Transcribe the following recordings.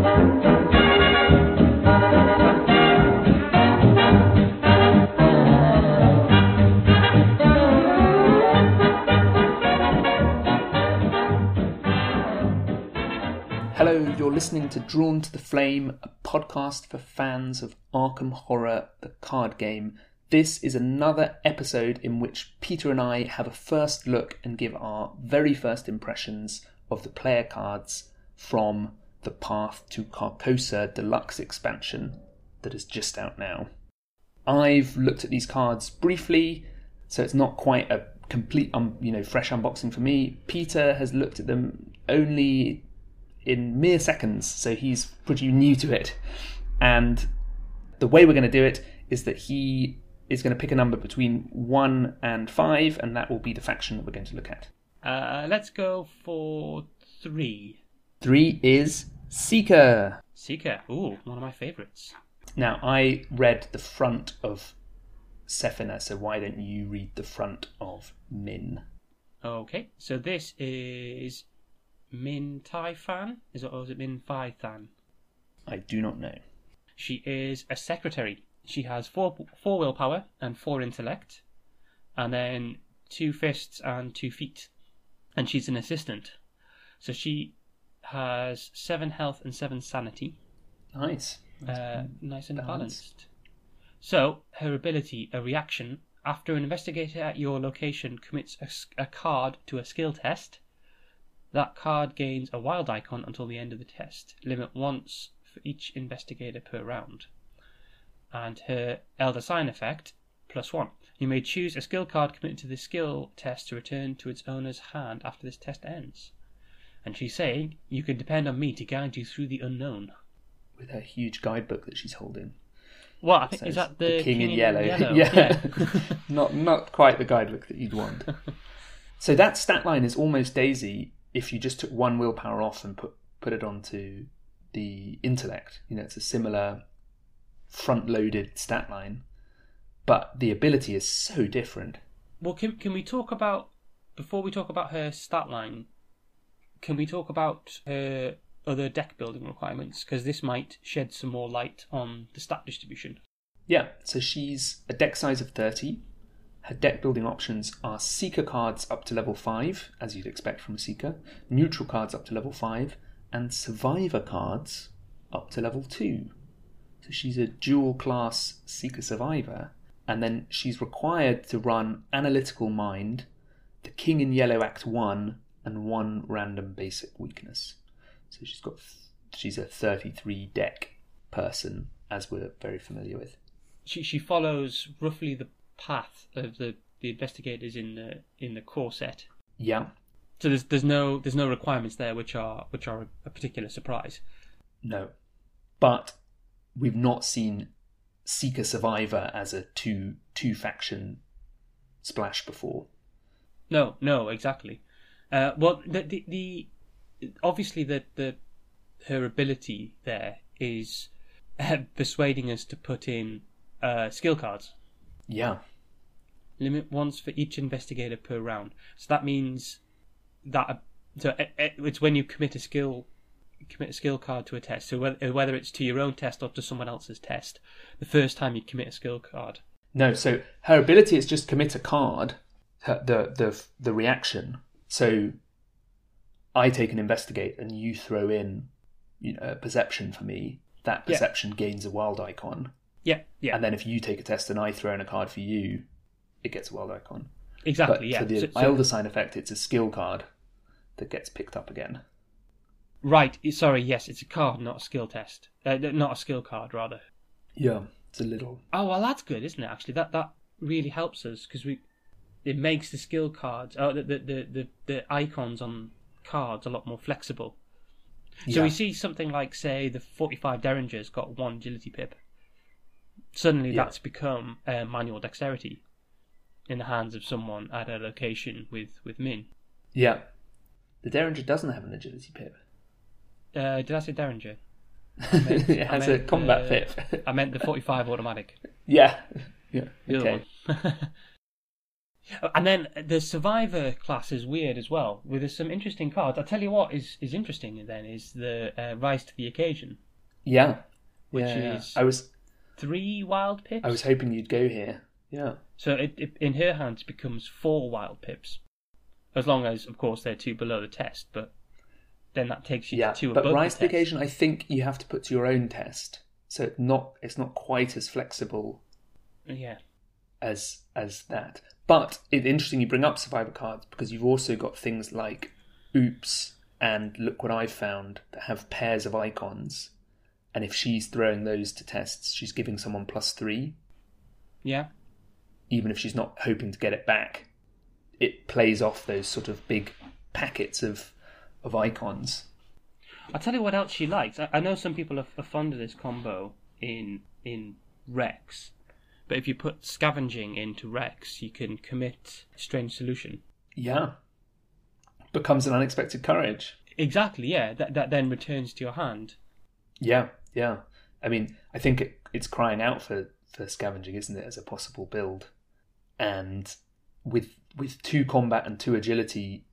Hello, you're listening to Drawn to the Flame, a podcast for fans of Arkham Horror, the card game. This is another episode in which Peter and I have a first look and give our very first impressions of the player cards from the Path to Carcosa Deluxe expansion that is just out now. I've looked at these cards briefly, so it's not quite a complete, um, you know, fresh unboxing for me. Peter has looked at them only in mere seconds, so he's pretty new to it. And the way we're going to do it is that he is going to pick a number between 1 and 5, and that will be the faction that we're going to look at. Uh, let's go for three. is Seeker. Seeker. Ooh, one of my favourites. Now, I read the front of Sefina, so why don't you read the front of Minh? Okay, so this is Minh Thi Phan. Is it, or is it Min Phi Than? I do not know. She is a secretary. She has four four willpower and four intellect, and then two fists and two feet. And she's an assistant, so she has seven health and seven sanity. Nice. Uh, nice and balanced. balanced. So, her ability, a reaction, after an investigator at your location commits a card to a skill test, that card gains a wild icon until the end of the test. Limit once for each investigator per round. And her Elder Sign effect, plus one. You may choose a skill card committed to the skill test to return to its owner's hand after this test ends. And she's saying, You can depend on me to guide you through the unknown. With her huge guidebook that she's holding. What I think is that the, King, in Yellow? yeah, yeah. not not quite the guidebook that you'd want. so that stat line is almost Daisy if you just took one willpower off and put put it onto the intellect. You know, it's a similar front-loaded stat line, but the ability is so different. well, can can we talk about before we talk about her stat line? Can we talk about her other deck building requirements? Because this might shed some more light on the stat distribution. Yeah, so she's a deck size of 30. Her deck building options are Seeker cards up to level 5, as you'd expect from a Seeker, neutral cards up to level 5, and Survivor cards up to level 2. So she's a dual class Seeker Survivor, and then she's required to run Analytical Mind, the King in Yellow Act 1, and one random basic weakness. So she's got she's a 33 deck person, as we're very familiar with. She she follows roughly the path of the, the investigators in the in the core set. Yeah, So there's there's no there's no requirements there which are which are a particular surprise. no. But we've not seen Seeker Survivor as a two two faction splash before. No, no, exactly. Uh, well, the, the the obviously the the her ability there is uh, persuading us to put in uh, skill cards. Yeah, Limit once for each investigator per round. So that means that uh, so uh, uh, it's when you commit a skill commit a skill card to a test. So whether, whether it's to your own test or to someone else's test, the first time you commit a skill card. no. So her ability is just commit a card. Her, the the the reaction. So I take an investigate, and you throw in, you know, a perception for me. That Yeah. perception gains a wild icon, Yeah, yeah, and then if you take a test and I throw in a card for you, it gets a wild icon. exactly. But yeah. for the So- so- elder sign effect, it's a skill card that gets picked up again. right. Sorry. Yes, it's a card, not a skill test. Uh, not a skill card, rather. Yeah, it's a little. Oh well, that's good, isn't it? Actually, that that really helps us because we it makes the skill cards, oh, the, the the the the icons on cards a lot more flexible. So Yeah. we see something like, say, the forty-five Derringers got one agility pip. Suddenly, Yeah. that's become uh, manual dexterity in the hands of someone at a location with with Minh. Yeah, the Derringer doesn't have an agility pip. Uh, did I say Derringer? it has I a meant, combat uh, pip. I meant the forty-five automatic. yeah, yeah. The Okay. And then the survivor class is weird as well. With there's some interesting cards. I'll tell you what is is interesting. Then is the uh, rise to the occasion, Yeah, which yeah, yeah. is I was three wild pips. I was hoping you'd go here. Yeah, So it, it, in her hands, it becomes four wild pips, as long as, of course, they're two below the test. But then that takes you yeah. to two But above But rise to the occasion, I think you have to put to your own test, so not it's not quite as flexible Yeah, as as that. But it's interesting you bring up survivor cards because you've also got things like Oops and Look What I Found that have pairs of icons, and if she's throwing those to tests, she's giving someone plus three, yeah, even if she's not hoping to get it back. It plays off those sort of big packets of of icons. I'll tell you what else she likes. I, I know some people are, are fond of this combo in in Rex, but if you put scavenging into Rex, you can commit strange solution. Yeah, becomes an unexpected courage. Exactly, yeah. That that then returns to your hand. Yeah, yeah. I mean, I think it, it's crying out for, for scavenging, isn't it, as a possible build? And with with two combat and two agility,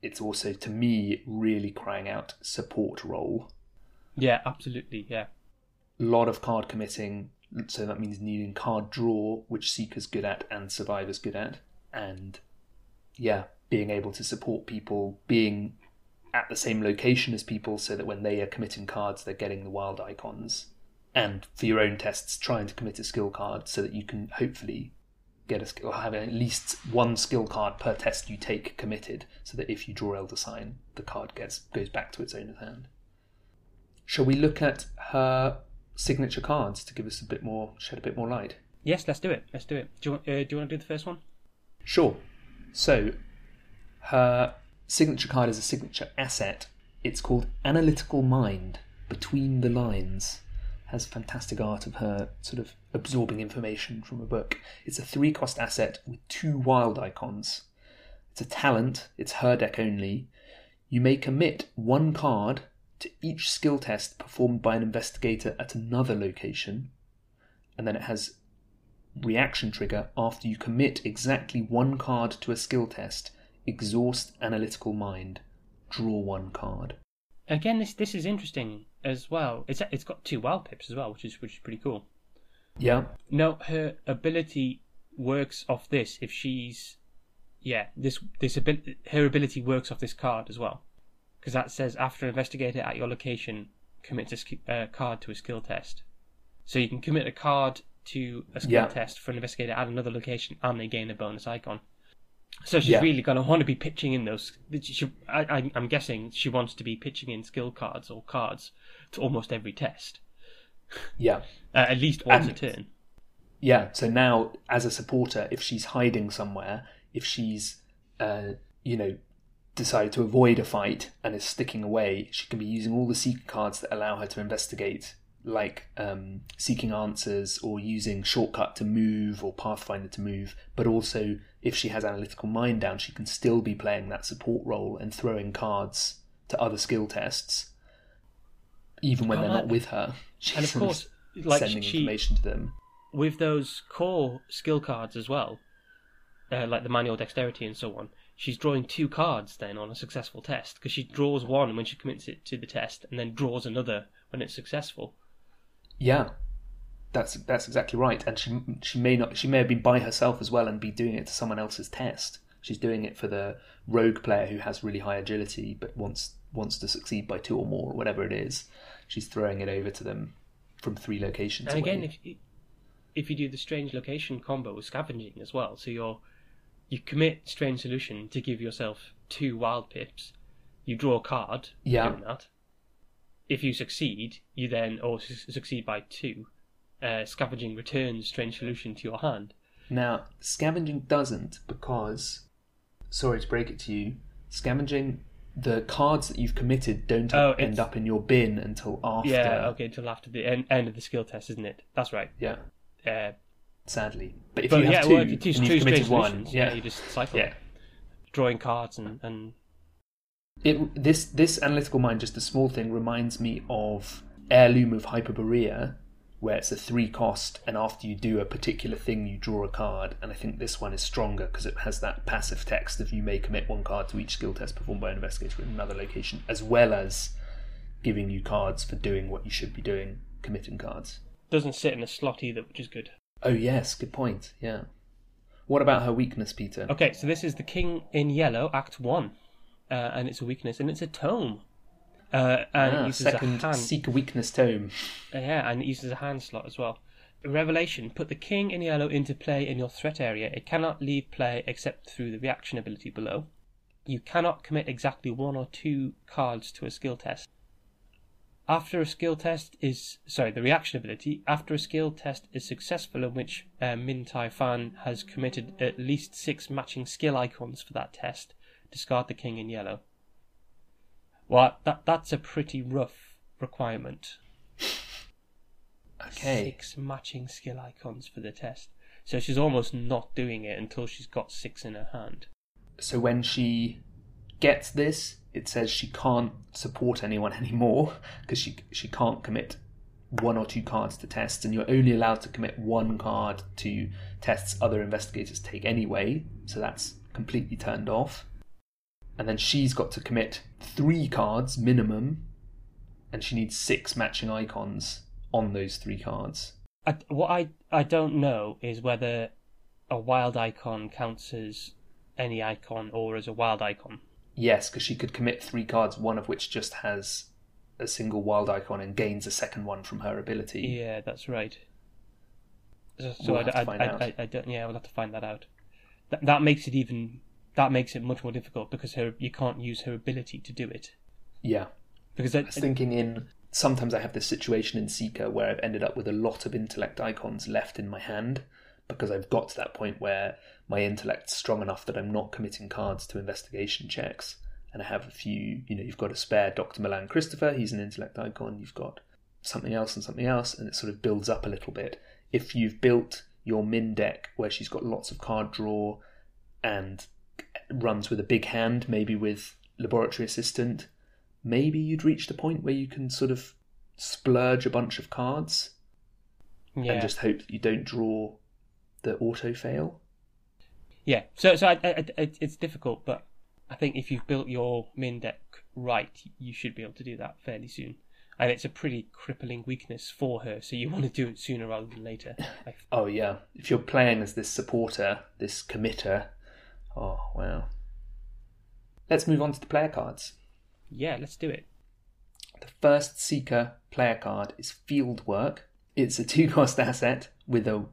it's also to me really crying out support role. Yeah, absolutely, yeah. A lot of card committing, so that means needing card draw, which Seeker's good at and Survivor's good at, and yeah, being able to support people, being at the same location as people so that when they are committing cards, they're getting the wild icons. And for your own tests, trying to commit a skill card so that you can hopefully get a skill, or have at least one skill card per test you take committed, so that if you draw Elder Sign, the card gets goes back to its owner's hand. Shall we look at her signature cards to give us a bit more, shed a bit more light? Yes, let's do it. Let's do it. Do you want? Uh, do you want to do the first one? Sure. So, her signature card is a signature asset. It's called Analytical Mind, Between the Lines. Has fantastic art of her sort of absorbing information from a book. It's a three cost asset with two wild icons. It's a talent, it's her deck only. You may commit one card to each skill test performed by an investigator at another location, and then it has reaction trigger after you commit exactly one card to a skill test. Exhaust analytical mind. Draw one card. Again, this this is interesting as well. It's it's got two wild pips as well, which is which is pretty cool. Yeah, No, her ability works off this if she's yeah this this abil- her ability works off this card as well because that says after an investigator at your location commits a sk- uh, card to a skill test. So you can commit a card to a skill Yeah. test for an investigator at another location and they gain a bonus icon. So she's Yeah. really going to want to be pitching in those. She, I, I, I'm guessing she wants to be pitching in skill cards or cards to almost every test, yeah, uh, at least once And- a turn. yeah. So now, as a supporter, if she's hiding somewhere, if she's, uh, you know, decided to avoid a fight and is sticking away, she can be using all the seeker cards that allow her to investigate, like um, seeking answers or using shortcut to move or pathfinder to move. But also, if she has analytical mind down, she can still be playing that support role and throwing cards to other skill tests, even when Oh, they're not with her. She's And of course, like sending she information to them. with those core skill cards as well, uh, like the manual dexterity and so on. She's drawing two cards then on a successful test because she draws one when she commits it to the test, and then draws another when it's successful. Yeah, that's that's exactly right. And she she may not she may have been by herself as well and be doing it to someone else's test. She's doing it for the rogue player who has really high agility but wants wants to succeed by two or more or whatever it is. She's throwing it over to them from three locations. And again, away. if if you do the strange location combo with scavenging as well, so you're you commit strange solution to give yourself two wild pips. You draw a card Yeah. doing that. If you succeed, you then or su- succeed by two. Uh, scavenging returns strange solution to your hand. Now, scavenging doesn't because, sorry to break it to you, scavenging, the cards that you've committed don't Oh, end it's- up in your bin until after. Yeah, okay, until after the end, end of the skill test, isn't it? That's right. Yeah, Uh, sadly. But if but you have yeah, two, well, two, and two you've committed one, solutions, yeah, you just cycle yeah. drawing cards and, and It, this this analytical mind, just a small thing, reminds me of Heirloom of Hyperborea, where it's a three cost, and after you do a particular thing, you draw a card. And I think this one is stronger because it has that passive text of you may commit one card to each skill test performed by an investigator in another location, as well as giving you cards for doing what you should be doing, committing cards. Doesn't sit in a slot either, which is good. Oh, yes, good point. Yeah. What about her weakness, Peter? Okay, so this is the King in Yellow, Act 1. Uh, and it's a weakness, and it's a tome. Uh, and it Ah, uses second a hand. seek a weakness tome. Uh, yeah, and it uses a hand slot as well. Revelation: Put the king in yellow into play in your threat area. It cannot leave play except through the reaction ability below. You cannot commit exactly one or two cards to a skill test. After a skill test is sorry, the reaction ability. After a skill test is successful, in which uh, Minh Thi Phan has committed at least six matching skill icons for that test, discard the king in yellow. Well, that that's a pretty rough requirement. Okay. Six matching skill icons for the test. So she's almost not doing it until she's got six in her hand. So when she gets this, it says she can't support anyone anymore because she she can't commit one or two cards to tests, and you're only allowed to commit one card to tests other investigators take anyway. So that's completely turned off. And then she's got to commit three cards minimum, and she needs six matching icons on those three cards. I, what I I don't know is whether a wild icon counts as any icon or as a wild icon. Yes, because she could commit three cards, one of which just has a single wild icon and gains a second one from her ability. Yeah, that's right. So, so We'll I, have to I, find I, out. I, I don't. Yeah, we'll have to find that out. That that makes it even. That makes it much more difficult because her you can't use her ability to do it Yeah. because I, I was thinking in sometimes I have this situation in Seeker where I've ended up with a lot of intellect icons left in my hand because I've got to that point where my intellect's strong enough that I'm not committing cards to investigation checks. And I have a few, you know, you've got a spare Dr. Milan Christopher, he's an intellect icon, you've got something else and something else, and it sort of builds up a little bit. If you've built your Minh deck where she's got lots of card draw and runs with a big hand, maybe with laboratory assistant, maybe you'd reach the point where you can sort of splurge a bunch of cards yeah. and just hope that you don't draw the auto fail. Yeah, so so I, I, I, it's difficult, but I think if you've built your Minh deck right, you should be able to do that fairly soon. And it's a pretty crippling weakness for her, so you want to do it sooner rather than later. Oh yeah, if you're playing as this supporter, this committer, oh wow. Let's move on to the player cards. yeah, let's do it. The first Seeker player card is Field Work. It's a two-cost asset with a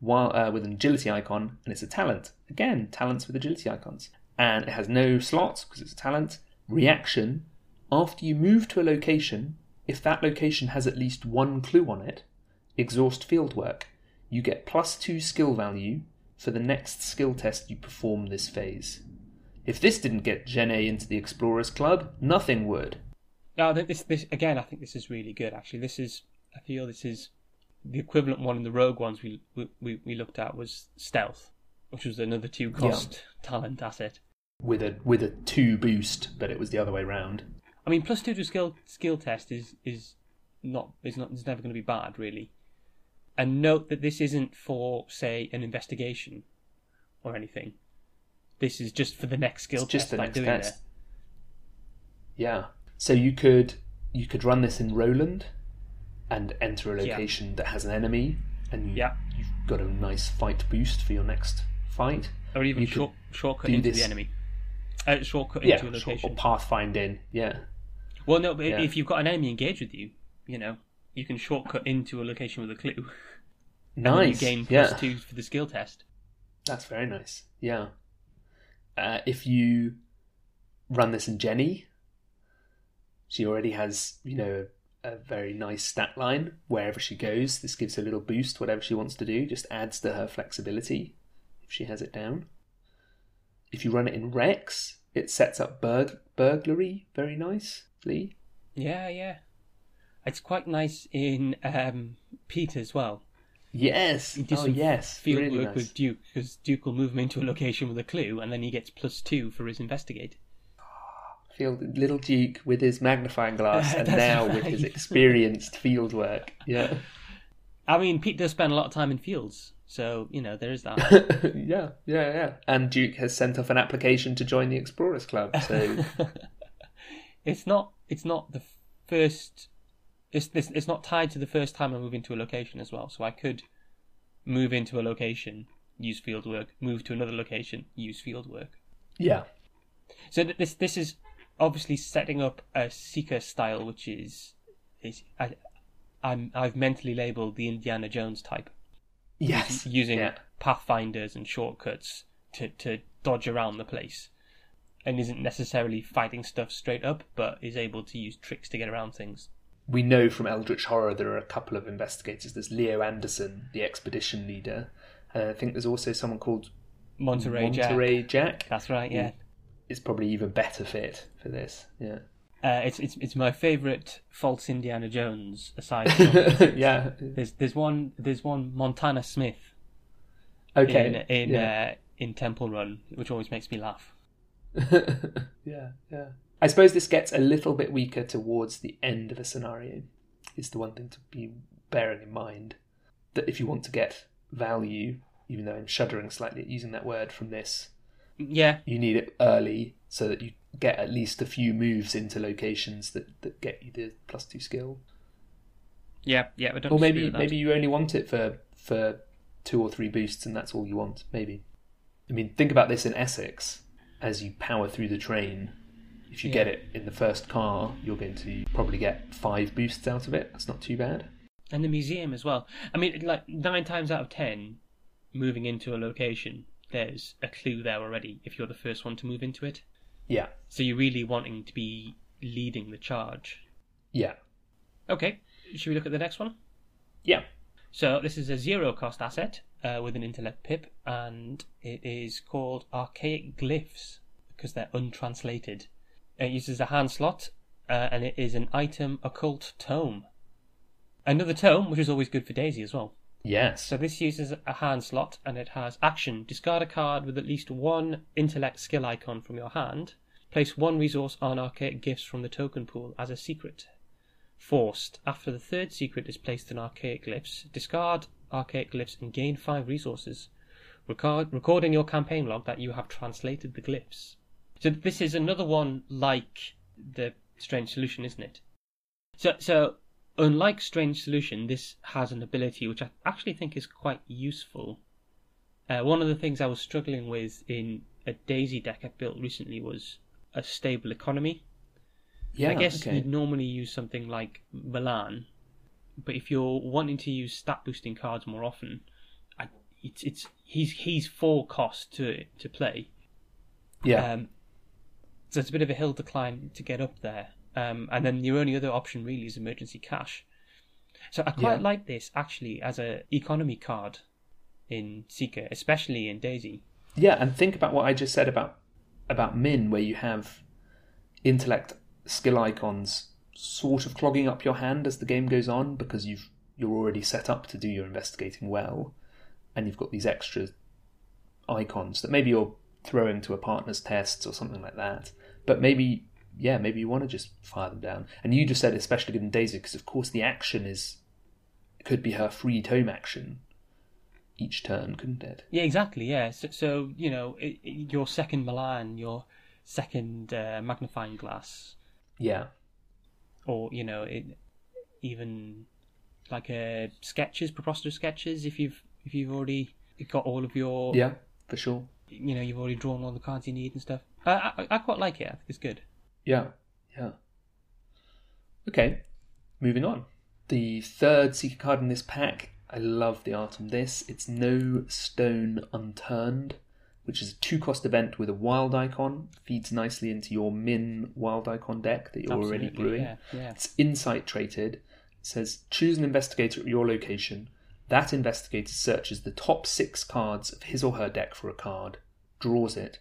wi- uh, with an agility icon, and it's a talent. Again, talents with agility icons, and it has no slots because it's a talent. Reaction: After you move to a location, if that location has at least one clue on it, exhaust field work. You get plus two skill value for the next skill test you perform this phase. If this didn't get Jenny into the Explorers Club, nothing would. No, I think this this again. I think this is really good. Actually, this is. I feel this is the equivalent one in the rogue ones we we we looked at was stealth, which was another two cost talent asset. with a with a two boost, but it was the other way round. I mean, plus two to skill skill test is is not is not is never going to be bad really. And note that this isn't for say an investigation or anything. This is just for the next skill It's just test the next doing test. Yeah. So you could you could run this in Roland and enter a Yeah. location that has an enemy, and you, Yeah. you've got a nice fight boost for your next fight. or even You short, shortcut into this- the enemy. Uh, shortcut Yeah, into a location. or pathfind in. Yeah. Well, no, but Yeah. if you've got an enemy engaged with you, you know, you can shortcut into a location with a clue. Nice. you gain plus yeah. two for the skill test. That's very nice. Yeah. Uh, if you run this in Jenny, she already has, you know, a, very nice stat line. Wherever she goes, this gives her a little boost, whatever she wants to do, just adds to her flexibility if she has it down. If you run it in Rex, it sets up burg- burglary very nicely. Yeah, yeah. It's quite nice in um, Pete as well. Yes. You do Oh, yes. Field really work nice. with Duke because Duke will move him into a location with a clue, and then he gets plus two for his investigate. Field, little Duke with his magnifying glass, and now with his experienced field work. Yeah. I mean, Pete does spend a lot of time in fields, so you know there is that. yeah, yeah, yeah. And Duke has sent off an application to join the Explorers Club. So it's not. It's not the first. It's, it's it's not tied to the first time I move into a location as well. So I could move into a location, use field work, move to another location, use field work. yeah, So th- this this is obviously setting up a seeker style, which is is I I'm I've mentally labelled the Indiana Jones type, yes, using yeah. pathfinders and shortcuts to to dodge around the place, and isn't necessarily fighting stuff straight up, but is able to use tricks to get around things. we know from Eldritch Horror there are a couple of investigators. There's Leo Anderson, the expedition leader. And I think there's also someone called Monterey, Jack. Monterey Jack. That's right. Yeah. Is probably even better fit for this. Yeah. Uh, it's it's it's my favourite false Indiana Jones aside. From, yeah. there's there's one there's one Montana Smith Okay. in in yeah. uh, in Temple Run, which always makes me laugh. yeah, yeah. I suppose this gets a little bit weaker towards the end of a scenario. Is the one thing to be bearing in mind that if you want to get value, even though I'm shuddering slightly at using that word from this, Yeah, you need it early so that you get at least a few moves into locations that, that get you the plus two skill. yeah, yeah. I don't Or maybe maybe you only want it for for two or three boosts and that's all you want. Maybe. I mean, think about this in Essex as you power through the train. If you Yeah. get it in the first car, you're going to probably get five boosts out of it. That's not too bad. and the museum as well. I mean, like nine times out of ten, moving into a location, there's a clue there already. If you're the first one to move into it, Yeah, so you're really wanting to be leading the charge. yeah, Okay, should we look at the next one? yeah. So this is a zero cost asset uh, with an intellect pip, and it is called Archaic Glyphs because they're untranslated. It uses a hand slot, uh, and it is an item occult tome. Another tome, which is always good for Daisy as well. Yes. So this uses a hand slot, and it has action: discard a card with at least one intellect skill icon from your hand. Place one resource on archaic glyphs from the token pool as a secret. Forced. After the third secret is placed in archaic glyphs, discard archaic glyphs and gain five resources. Record, record in your campaign log that you have translated the glyphs. So this is another one like the Strange Solution, isn't it? So, so unlike Strange Solution, this has an ability which I actually think is quite useful. Uh, one of the things I was struggling with in a Daisy deck I built recently was a stable economy. yeah. I guess okay. you'd normally use something like Milan, but if you're wanting to use stat boosting cards more often, I, it's it's he's he's full cost to to play. Yeah. Um, so it's a bit of a hill to climb to get up there. Um, and then your only other option really is emergency cash. So I quite Yeah. like this actually as a economy card in Seeker, especially in Daisy. Yeah, and think about what I just said about about Minh, where you have intellect skill icons sort of clogging up your hand as the game goes on because you've you're already set up to do your investigating well, and you've got these extra icons that maybe you're throwing to a partner's tests or something like that. But maybe yeah, maybe you want to just fire them down. And you just said especially given Daisy because of course the action is could be her free tome action each turn, couldn't it? Yeah, exactly. Yeah. So, so you know, it, it- your second Milan, your second uh, magnifying glass, Yeah. or you know, it, even like uh, sketches, preposterous sketches. If you've if you've already got all of your, Yeah, for sure. you know, you've already drawn all the cards you need and stuff. I I, I quite like it. I think it's good. Yeah, yeah. Okay, moving on. The third secret card in this pack, I love the art on this. It's No Stone Unturned, which is a two cost event with a wild icon. Feeds nicely into your Minh wild icon deck that you're already brewing. Yeah, yeah. It's insight traded. It says choose an investigator at your location. That investigator searches the top six cards of his or her deck for a card, draws it,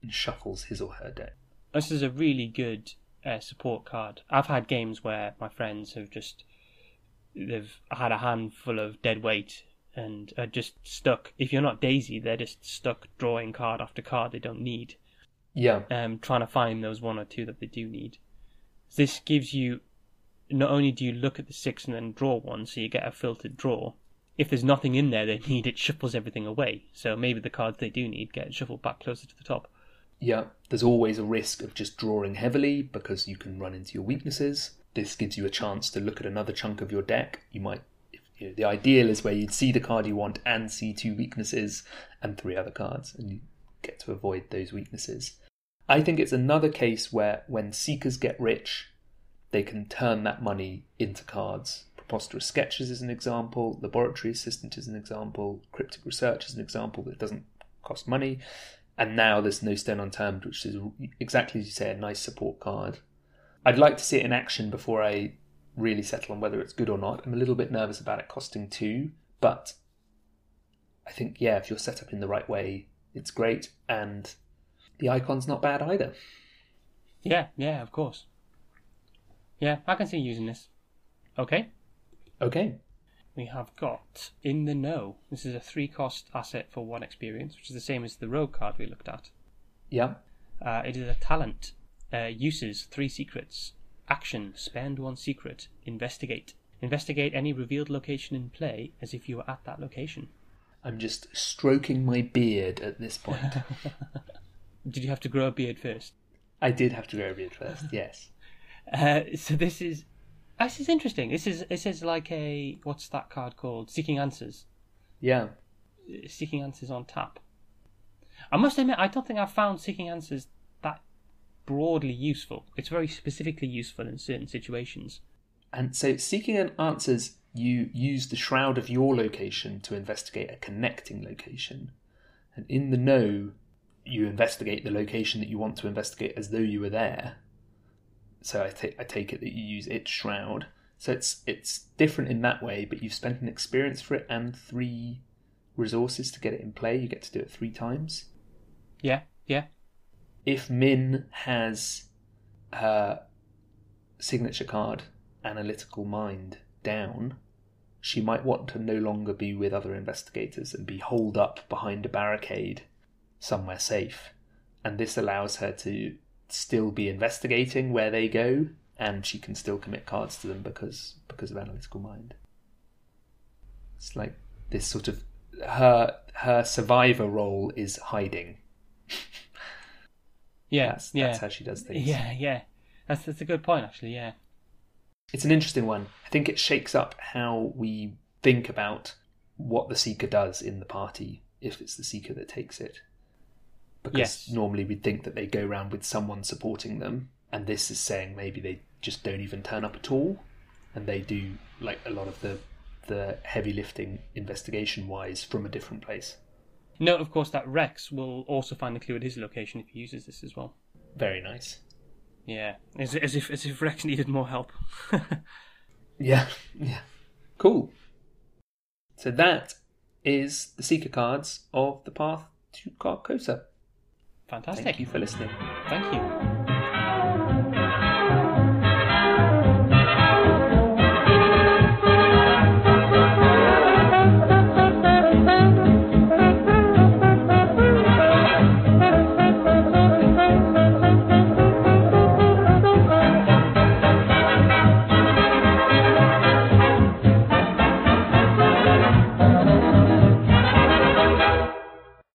and shuffles his or her deck. This is a really good uh, support card. I've had games where my friends have just they've had a handful of dead weight and are just stuck. If you're not Daisy, they're just stuck drawing card after card they don't need. Yeah, Um, trying to find those one or two that they do need. This gives you not only do you look at the six and then draw one, so you get a filtered draw, if there's nothing in there they need, it shuffles everything away. So maybe the cards they do need get shuffled back closer to the top. Yeah, there's always a risk of just drawing heavily because you can run into your weaknesses. This gives you a chance to look at another chunk of your deck. You might, you know, the ideal is where you'd see the card you want and see two weaknesses and three other cards, and you get to avoid those weaknesses. I think it's another case where when seekers get rich, they can turn that money into cards. Preposterous Sketches is an example, Laboratory Assistant is an example, Cryptic Research is an example that doesn't cost money. And now there's No Stone Unturned, which is exactly as you say, a nice support card. I'd like to see it in action before I really settle on whether it's good or not. I'm a little bit nervous about it costing two, but I think, yeah, if you're set up in the right way, it's great. And the icon's not bad either. Yeah, yeah, of course. Yeah, I can see using this. Okay. Okay. We have got In the Know. This is a three cost asset for one experience, which is the same as the Rogue card we looked at. Yeah. Uh, it is a talent. Uh, uses three secrets. Action spend one secret. Investigate. Investigate any revealed location in play as if you were at that location. I'm just stroking my beard at this point. Did you have to grow a beard first? I did have to grow a beard first, yes. Uh, so this is this is interesting. This is this is like a what's that card called? Seeking Answers. Yeah. Uh, seeking Answers on tap. I must admit, I don't think I've found Seeking Answers that broadly useful. It's very specifically useful in certain situations. And so, seeking an answers, you use the shroud of your location to investigate a connecting location. And in the know, you investigate the location that you want to investigate as though you were there. So I, ta- I take it that you use its shroud. So it's it's different in that way, but you've spent an experience for it and three resources to get it in play. You get to do it three times. Yeah, yeah. If Minh has her signature card, Analytical Mind, down, she might want to no longer be with other investigators and be holed up behind a barricade somewhere safe. And this allows her to still be investigating where they go, and she can still commit cards to them because because of analytical mind. It's like this sort of her her survivor role is hiding. Yeah, That's, yeah, that's how she does things. yeah, yeah. That's that's a good point, actually. Yeah, It's an interesting one. I think it shakes up how we think about what the seeker does in the party if it's the seeker that takes it. Because Yes. normally we'd think that they go around with someone supporting them, and this is saying maybe they just don't even turn up at all, and they do like a lot of the the heavy lifting investigation wise from a different place. Note, of course, that Rex will also find the clue at his location if he uses this as well. Very nice. Yeah, as, as if as if Rex needed more help. Yeah, yeah. Cool. So that is the seeker cards of the path to Carcosa. Fantastic. Thank you for listening. Thank you.